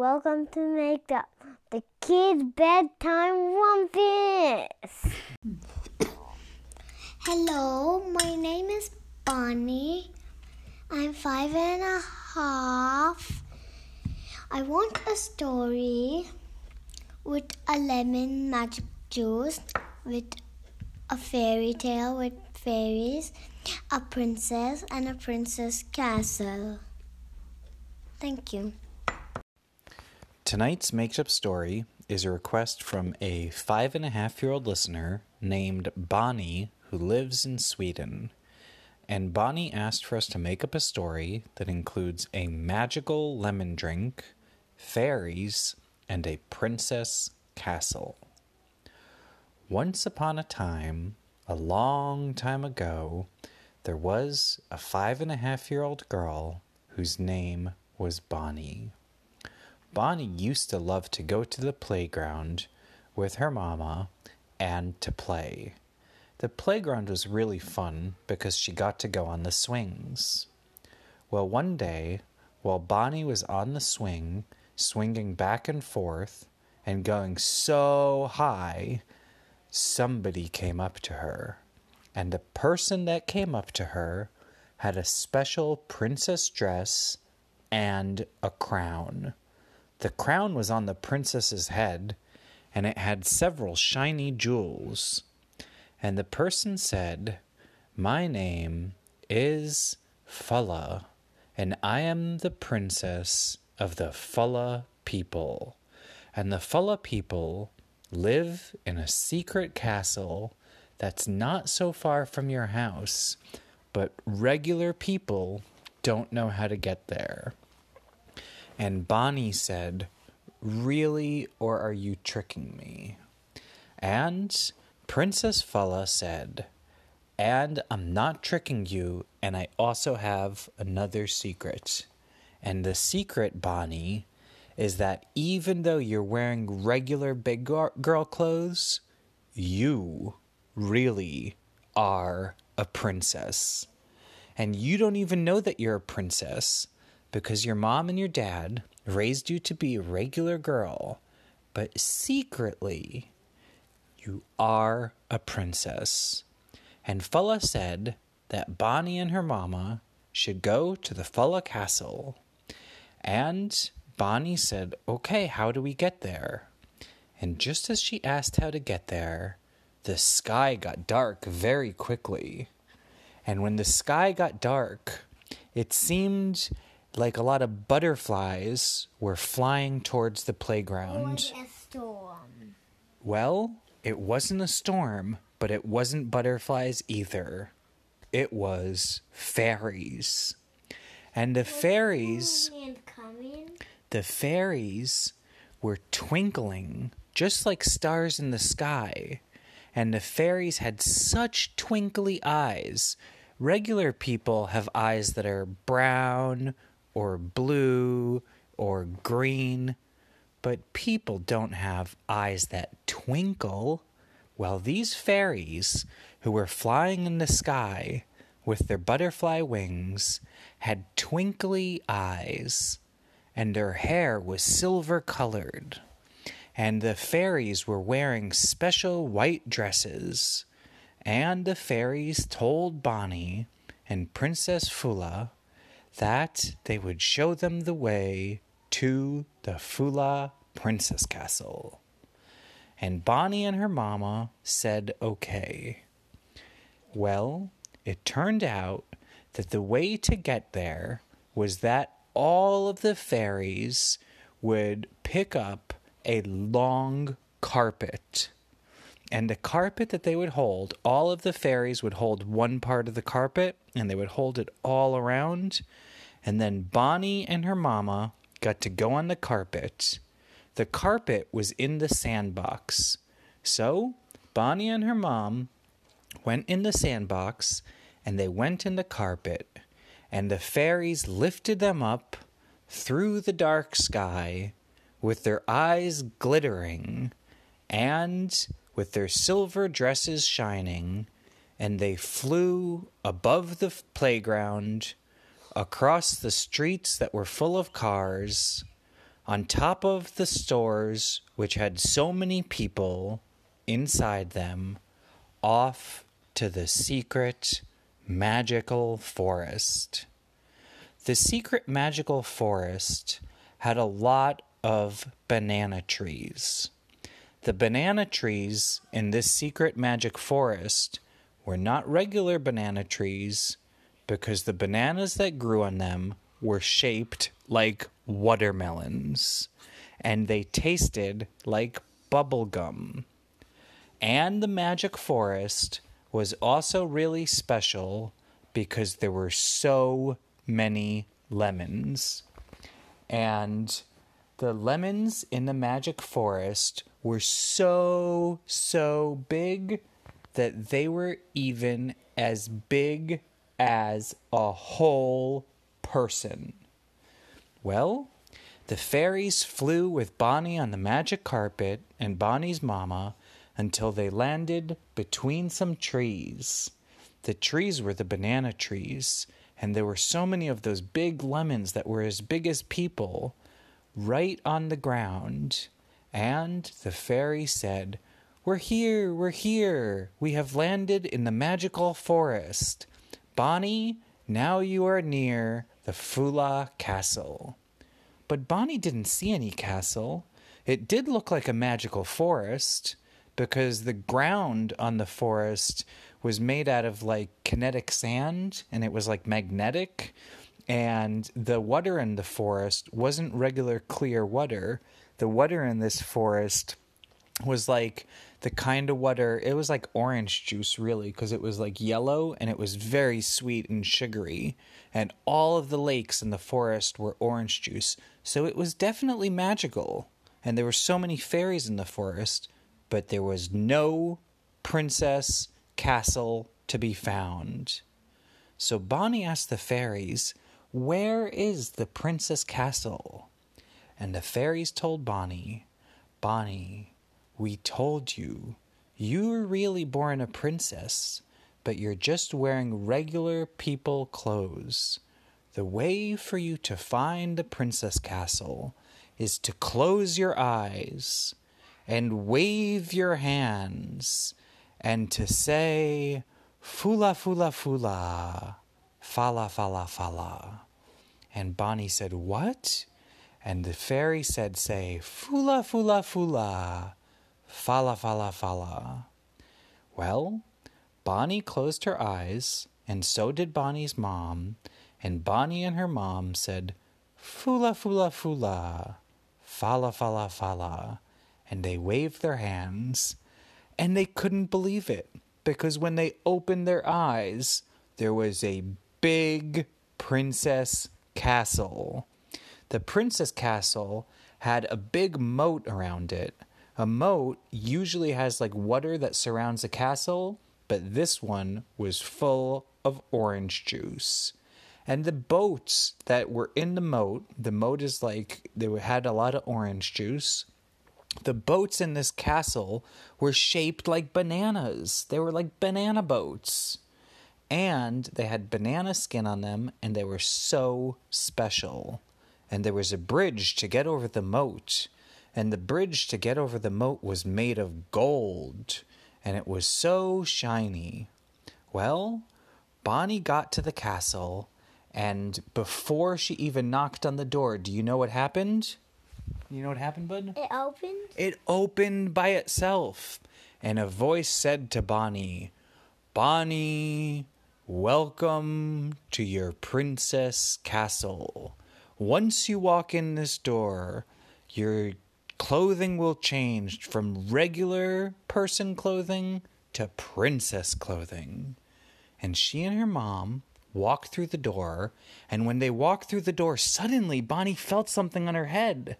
Welcome to Make Up, the kids' bedtime rumpus. Hello, my name is Bonnie. I'm five and a half. I want a story with a lemon magic juice, with a fairy tale with fairies, a princess, and a princess castle. Thank you. Tonight's makeup story is a request from a five and a half year old listener named Bonnie who lives in Sweden. And Bonnie asked for us to make up a story that includes a magical lemon drink, fairies, and a princess castle. Once upon a time, a long time ago, there was a five and a half year old girl whose name was Bonnie. Bonnie used to love to go to the playground with her mama and to play. The playground was really fun because she got to go on the swings. Well, one day, while Bonnie was on the swing, swinging back and forth and going so high, somebody came up to her. And the person that came up to her had a special princess dress and a crown. The crown was on the princess's head, and it had several shiny jewels. And the person said, My name is Fulla, and I am the princess of the Fulla people. And the Fulla people live in a secret castle that's not so far from your house, but regular people don't know how to get there. And Bonnie said, Really, or are you tricking me? And Princess Fulla said, And I'm not tricking you, and I also have another secret. And the secret, Bonnie, is that even though you're wearing regular big girl clothes, you really are a princess. And you don't even know that you're a princess because your mom and your dad raised you to be a regular girl, but secretly you are a princess. And Fulla said that Bonnie and her mama should go to the Fulla castle. And Bonnie said, Okay, how do we get there? And just as she asked how to get there, the sky got dark very quickly. And when the sky got dark, it seemed like a lot of butterflies were flying towards the playground. a storm. Well, it wasn't a storm, but it wasn't butterflies either. It was fairies. And the fairies the fairies were twinkling just like stars in the sky. And the fairies had such twinkly eyes. Regular people have eyes that are brown or blue or green, but people don't have eyes that twinkle. Well, these fairies who were flying in the sky with their butterfly wings had twinkly eyes, and their hair was silver colored. And the fairies were wearing special white dresses. And the fairies told Bonnie and Princess Fulla that they would show them the way to the Fulla Princess Castle. And Bonnie and her mama said okay. Well, it turned out that the way to get there was that all of the fairies would pick up a long carpet. And the carpet that they would hold, all of the fairies would hold one part of the carpet and they would hold it all around. And then Bonnie and her mama got to go on the carpet. The carpet was in the sandbox. So Bonnie and her mom went in the sandbox and they went in the carpet. And the fairies lifted them up through the dark sky with their eyes glittering and with their silver dresses shining, and they flew above the playground, across the streets that were full of cars, on top of the stores, which had so many people inside them, off to the secret magical forest. The secret magical forest had a lot of banana trees. The banana trees in this secret magic forest were not regular banana trees because the bananas that grew on them were shaped like watermelons and they tasted like bubble gum. And the magic forest was also really special because there were so many lemons. And the lemons in the magic forest were so, so big that they were even as big as a whole person. Well, the fairies flew with Bonnie on the magic carpet and Bonnie's mama until they landed between some trees. The trees were the banana trees, and there were so many of those big lemons that were as big as people right on the ground. And the fairy said, We're here, we're here. We have landed in the magical forest. Bonnie, now you are near the Fulla Castle. But Bonnie didn't see any castle. It did look like a magical forest because the ground on the forest was made out of like kinetic sand and it was like magnetic and the water in the forest wasn't regular clear water the water in this forest was like the kind of water it was like orange juice really because it was like yellow and it was very sweet and sugary and all of the lakes in the forest were orange juice so it was definitely magical and there were so many fairies in the forest but there was no princess castle to be found. So Bonnie asked the fairies, Where is the princess castle? And the fairies told Bonnie, Bonnie, we told you, you were really born a princess, but you're just wearing regular people clothes. The way for you to find the princess castle is to close your eyes and wave your hands and to say, Fula, fula, fula, fala, fala, fala. And Bonnie said, What? And the fairy said, Say, Fula, fula, fula, fala, fala, fala. Well, Bonnie closed her eyes, and so did Bonnie's mom, and Bonnie and her mom said, Fula, fula, fula, fala, fala, fala and they waved their hands, and they couldn't believe it because when they opened their eyes, there was a big princess castle. The princess castle had a big moat around it. A moat usually has like water that surrounds a castle, but this one was full of orange juice. And the boats that were in the moat, the moat is like they had a lot of orange juice the boats in this castle were shaped like bananas. They were like banana boats. And they had banana skin on them, and they were so special. And there was a bridge to get over the moat. And the bridge to get over the moat was made of gold. And it was so shiny. Well, Bonnie got to the castle, and before she even knocked on the door, do you know what happened? You know what happened, bud? It opened? It opened by itself. And a voice said to Bonnie, Bonnie, welcome to your princess castle. Once you walk in this door, your clothing will change from regular person clothing to princess clothing. And she and her mom walked through the door, and when they walked through the door, suddenly Bonnie felt something on her head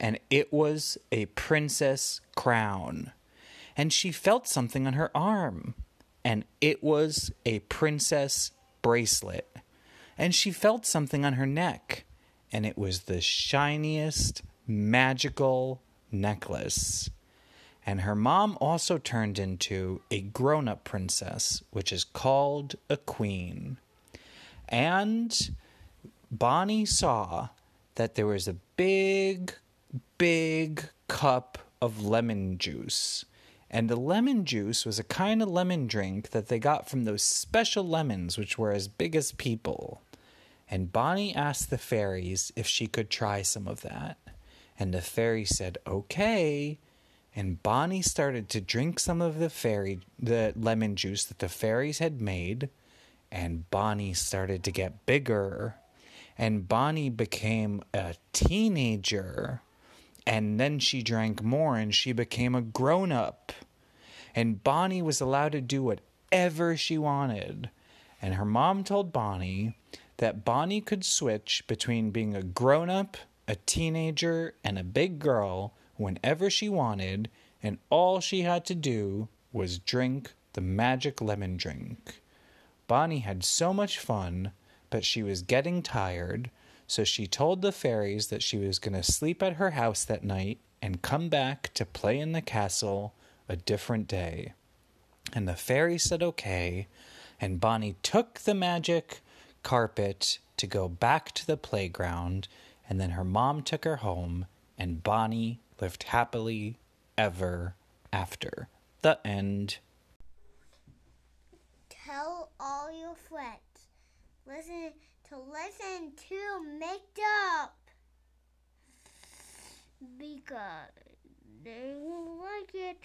and it was a princess crown. And she felt something on her arm, and it was a princess bracelet. And she felt something on her neck, and it was the shiniest magical necklace. And her mom also turned into a grown up princess, which is called a queen. And Bonnie saw that there was a big, big cup of lemon juice. And the lemon juice was a kind of lemon drink that they got from those special lemons, which were as big as people. And Bonnie asked the fairies if she could try some of that. And the fairy said, okay. And Bonnie started to drink some of the fairy the lemon juice that the fairies had made. And Bonnie started to get bigger. And Bonnie became a teenager. And then she drank more and she became a grown up. And Bonnie was allowed to do whatever she wanted. And her mom told Bonnie that Bonnie could switch between being a grown up, a teenager, and a big girl whenever she wanted, and all she had to do was drink the magic lemon drink. Bonnie had so much fun, but she was getting tired, so she told the fairies that she was going to sleep at her house that night and come back to play in the castle a different day. And the fairies said okay, and Bonnie took the magic carpet to go back to the playground, and then her mom took her home, and Bonnie lived happily ever after. The end. Tell all your friends. Listen to listen to Make Up because they will like it.